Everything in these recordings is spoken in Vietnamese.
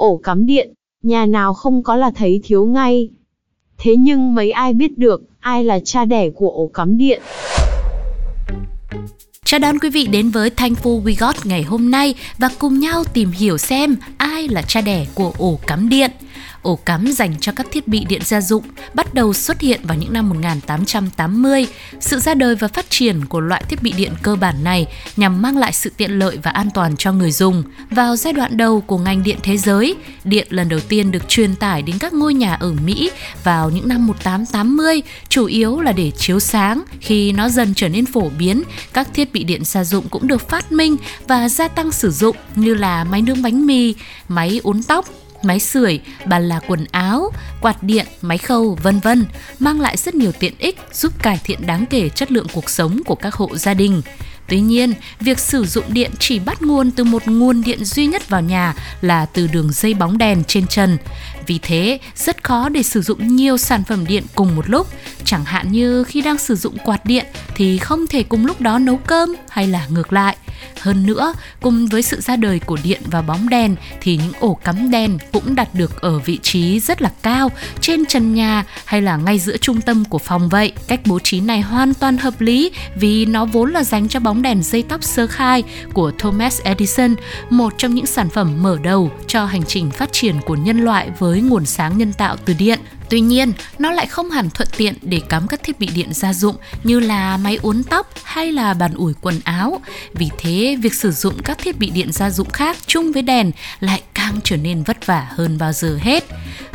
Ổ cắm điện, nhà nào không có là thấy thiếu ngay. Thế nhưng mấy ai biết được ai là cha đẻ của ổ cắm điện? Chào đón quý vị đến với Thankful We Got ngày hôm nay và cùng nhau tìm hiểu xem ai là cha đẻ của ổ cắm điện. Ổ cắm dành cho các thiết bị điện gia dụng bắt đầu xuất hiện vào những năm 1880. Sự ra đời và phát triển của loại thiết bị điện cơ bản này nhằm mang lại sự tiện lợi và an toàn cho người dùng. Vào giai đoạn đầu của ngành điện thế giới, điện lần đầu tiên được truyền tải đến các ngôi nhà ở Mỹ vào những năm 1880, chủ yếu là để chiếu sáng. Khi nó dần trở nên phổ biến, các thiết bị điện gia dụng cũng được phát minh và gia tăng sử dụng như là máy nướng bánh mì, máy uốn tóc, máy sưởi, bàn là quần áo, quạt điện, máy khâu, vân vân, mang lại rất nhiều tiện ích giúp cải thiện đáng kể chất lượng cuộc sống của các hộ gia đình. Tuy nhiên, việc sử dụng điện chỉ bắt nguồn từ một nguồn điện duy nhất vào nhà là từ đường dây bóng đèn trên trần. Vì thế, rất khó để sử dụng nhiều sản phẩm điện cùng một lúc. Chẳng hạn như khi đang sử dụng quạt điện thì không thể cùng lúc đó nấu cơm hay là ngược lại. Hơn nữa, cùng với sự ra đời của điện và bóng đèn thì những ổ cắm đèn cũng đặt được ở vị trí rất là cao trên trần nhà hay là ngay giữa trung tâm của phòng vậy. Cách bố trí này hoàn toàn hợp lý vì nó vốn là dành cho bóng đèn dây tóc sơ khai của Thomas Edison, một trong những sản phẩm mở đầu cho hành trình phát triển của nhân loại với nguồn sáng nhân tạo từ điện. Tuy nhiên, nó lại không hẳn thuận tiện để cắm các thiết bị điện gia dụng như là máy uốn tóc hay là bàn ủi quần áo. Vì thế, việc sử dụng các thiết bị điện gia dụng khác chung với đèn lại đang trở nên vất vả hơn bao giờ hết.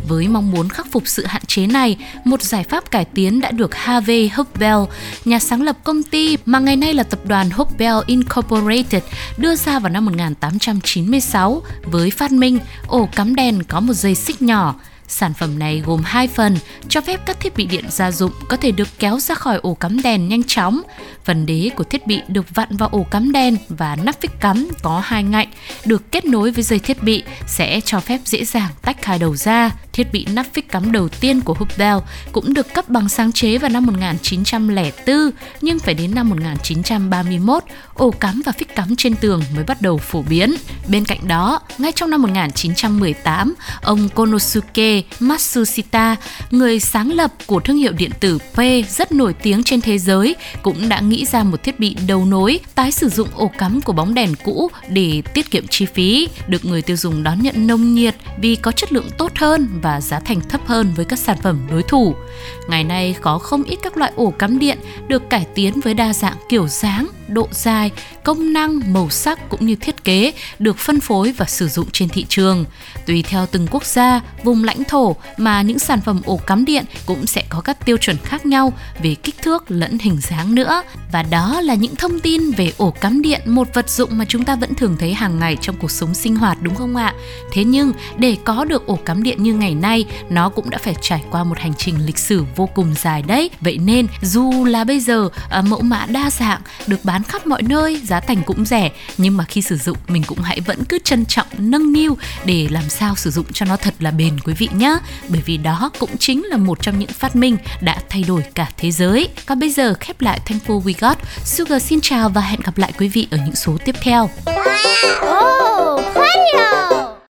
Với mong muốn khắc phục sự hạn chế này, một giải pháp cải tiến đã được Harvey Hopewell, nhà sáng lập công ty mà ngày nay là tập đoàn Hopewell Incorporated, đưa ra vào năm 1896 với phát minh ổ cắm đèn có một dây xích nhỏ Sản phẩm này gồm hai phần, cho phép các thiết bị điện gia dụng có thể được kéo ra khỏi ổ cắm đèn nhanh chóng. Phần đế của thiết bị được vặn vào ổ cắm đèn và nắp phích cắm có hai ngạnh được kết nối với dây thiết bị sẽ cho phép dễ dàng tách hai đầu ra. Thiết bị nắp phích cắm đầu tiên của Hubbell cũng được cấp bằng sáng chế vào năm 1904 nhưng phải đến năm 1931 ổ cắm và phích cắm trên tường mới bắt đầu phổ biến. Bên cạnh đó, ngay trong năm 1918, ông Konosuke Matsushita, người sáng lập của thương hiệu điện tử P rất nổi tiếng trên thế giới, cũng đã nghĩ ra một thiết bị đầu nối tái sử dụng ổ cắm của bóng đèn cũ để tiết kiệm chi phí, được người tiêu dùng đón nhận nồng nhiệt vì có chất lượng tốt hơn và giá thành thấp hơn với các sản phẩm đối thủ. Ngày nay có không ít các loại ổ cắm điện được cải tiến với đa dạng kiểu dáng, độ dài, công năng, màu sắc cũng như thiết kế được phân phối và sử dụng trên thị trường. Tùy theo từng quốc gia, vùng lãnh thổ mà những sản phẩm ổ cắm điện cũng sẽ có các tiêu chuẩn khác nhau về kích thước lẫn hình dáng nữa. Và đó là những thông tin về ổ cắm điện, một vật dụng mà chúng ta vẫn thường thấy hàng ngày trong cuộc sống sinh hoạt đúng không ạ? Thế nhưng để để có được ổ cắm điện như ngày nay, nó cũng đã phải trải qua một hành trình lịch sử vô cùng dài đấy. Vậy nên dù là bây giờ à, mẫu mã đa dạng được bán khắp mọi nơi, giá thành cũng rẻ, nhưng mà khi sử dụng mình cũng hãy vẫn cứ trân trọng nâng niu để làm sao sử dụng cho nó thật là bền quý vị nhé. Bởi vì đó cũng chính là một trong những phát minh đã thay đổi cả thế giới. Còn bây giờ khép lại Thankful We Got. Sugar xin chào và hẹn gặp lại quý vị ở những số tiếp theo. Oh.